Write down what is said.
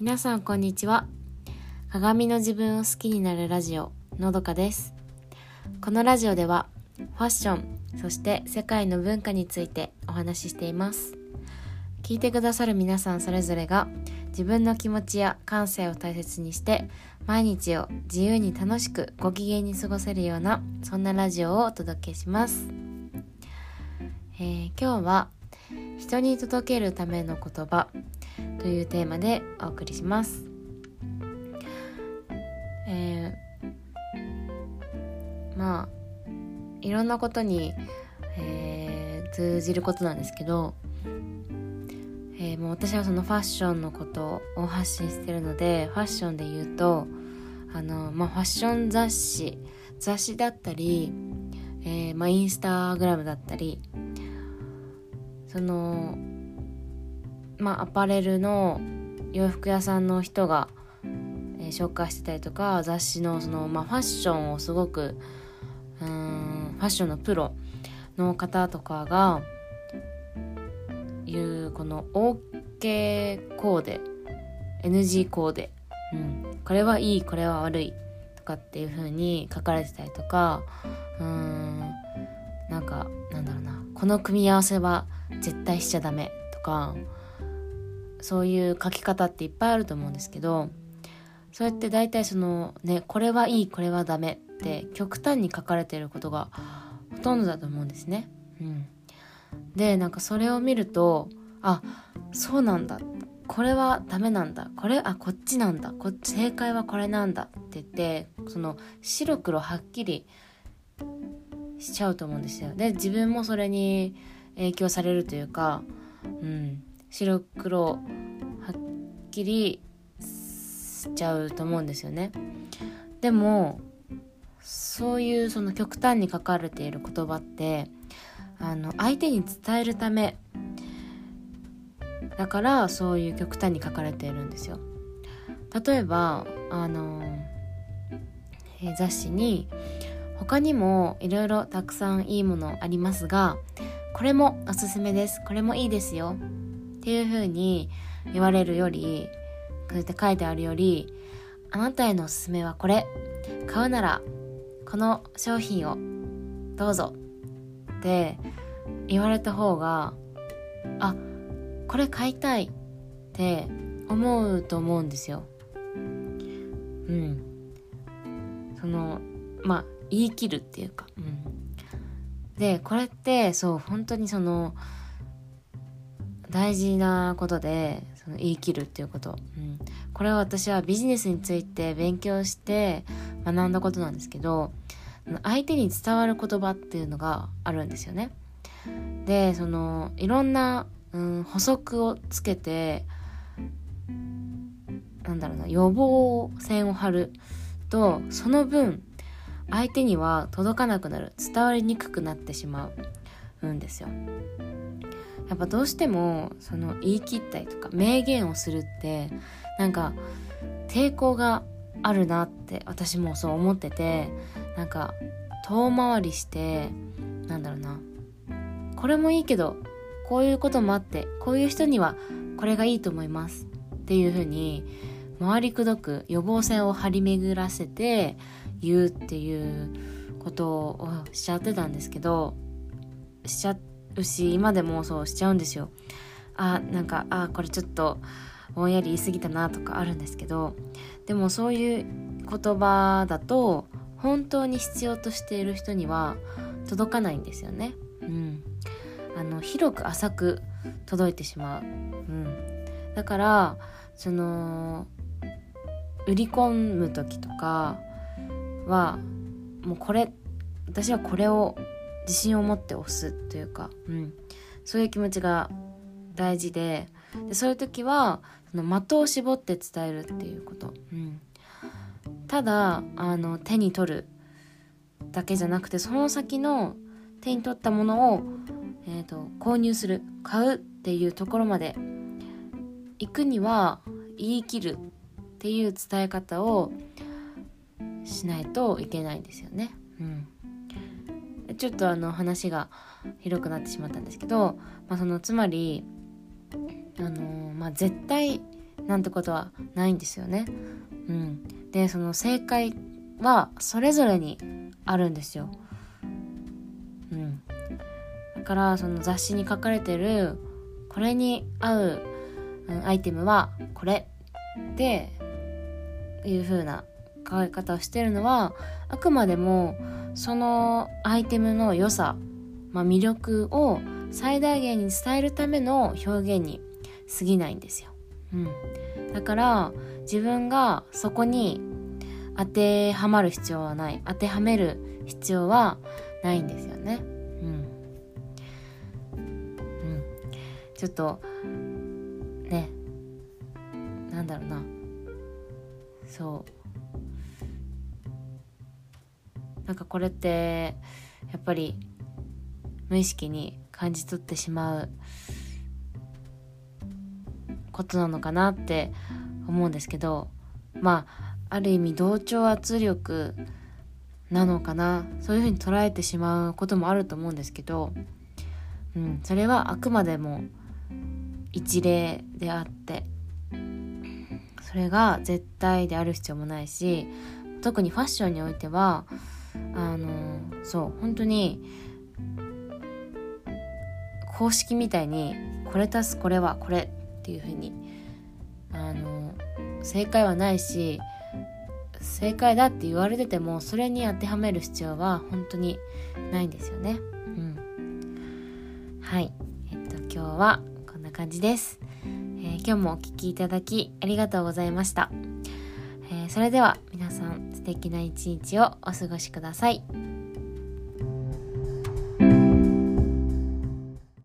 皆さんこんにちは。鏡の自分を好きになるラジオのどかです。このラジオではファッションそして世界の文化についてお話ししています。聞いてくださる皆さんそれぞれが自分の気持ちや感性を大切にして毎日を自由に楽しくご機嫌に過ごせるようなそんなラジオをお届けします、えー、今日は人に届けるための言葉というテーマでお送りします。えー、まあいろんなことに、えー、通じることなんですけど、えー、もう私はそのファッションのことを発信してるのでファッションで言うとあの、まあ、ファッション雑誌雑誌だったり、えーまあ、インスタグラムだったりそのまあ、アパレルの洋服屋さんの人が、えー、紹介してたりとか雑誌のその、まあ、ファッションをすごくうんファッションのプロの方とかが言うこの OK コーデ NG コーデ、うん、これはいいこれは悪いとかっていう風に書かれてたりとかうんなんかなんだろうなこの組み合わせは絶対しちゃダメとかそういう書き方っていっぱいあると思うんですけどそうやって大体そのねこれはいいこれはダメって極端に書かれてることがほとんどだと思うんですね。うん、でなんかそれを見るとあそうなんだ。これはダメなんだ。これあこっちなんだ。こっち正解はこれなんだ。って言ってその白黒はっきりしちゃうと思うんですよ。で自分もそれに影響されるというか、うん、白黒はっきりしちゃうと思うんですよね。でもそういうその極端に書かれている言葉ってあの相手に伝えるためだからそういう極端に書かれているんですよ。例えばあの、え雑誌に他にもいろいろたくさんいいものありますがこれもおすすめですこれもいいですよっていう風に言われるよりこうやって書いてあるよりあなたへのおすすめはこれ。買うならこの商品をどうぞ。って言われた方があこれ買いたい。って思うと思うんですよ。うん。そのまあ言い切るっていうか、うん、でこれってそう本当にその大事なことでその言い切るっていうこと、うん、これは私はビジネスについて勉強して学んだことなんですけど相手に伝わる言葉っていうのがあるんですよね。でそのいろんな、うん、補足をつけてなんだろうな予防線を張るとその分相手には届かなくなる伝わりにくくなってしまうんですよ。やっぱどうしてもその言い切ったりとか明言をするってなんか抵抗があるなって私もそう思っててなんか遠回りしてなんだろうなこれもいいけどこういうこともあってこういう人にはこれがいいと思いますっていう風に回りくどく予防線を張り巡らせて言うっていうことをしちゃってたんですけどしちゃってるし今でもそうしちゃうんですよあなんかあこれちょっとぼんやり言い過ぎたなとかあるんですけどでもそういう言葉だと本当に必要としている人には届かないんですよね。うん、あの広く浅く届いてしまう。うん、だからその売り込む時とかはもうこれ私はこれを自信を持って押すというか、うん、そういう気持ちが大事ででそういう時はその的を絞って伝えるっていうこと、うん、ただあの手に取るだけじゃなくてその先の手に取ったものを、えーと、購入する買うっていうところまで行くには言い切るっていう伝え方をしないといけないんですよね。うん。ちょっとあの話が広くなってしまったんですけど、まあ、そのつまりあのー、まあ、絶対なんてことはないんですよね。うん、でその正解はそれぞれにあるんですよ。うん、だからその雑誌に書かれてるこれに合う、うん、アイテムはこれっていう風な書き方をしてるのはあくまでもそのアイテムの良さ、まあ、魅力を最大限に伝えるための表現に過ぎないんですよ。うん、だから自分がそこに当てはまる必要はない当てはめる必要はないんですよね。うん、うん、ちょっとね。なんだろうな。そう。なんかこれってやっぱり無意識に感じ取ってしまうことなのかなって思うんですけどまあある意味同調圧力なのかなそういうふうに捉えてしまうこともあると思うんですけど、うん、それはあくまでも一例であってそれが絶対である必要もないし特にファッションにおいてはあのそう本当に公式みたいにこれ足すこれはこれっていうふうにあの正解はないし正解だって言われててもそれに当てはめる必要は本当にないんですよね。うん、はいえっと今日はこんな感じです。えー、今日もお聴きいただきありがとうございました。えー、それでは敵な一日をお過ごしください。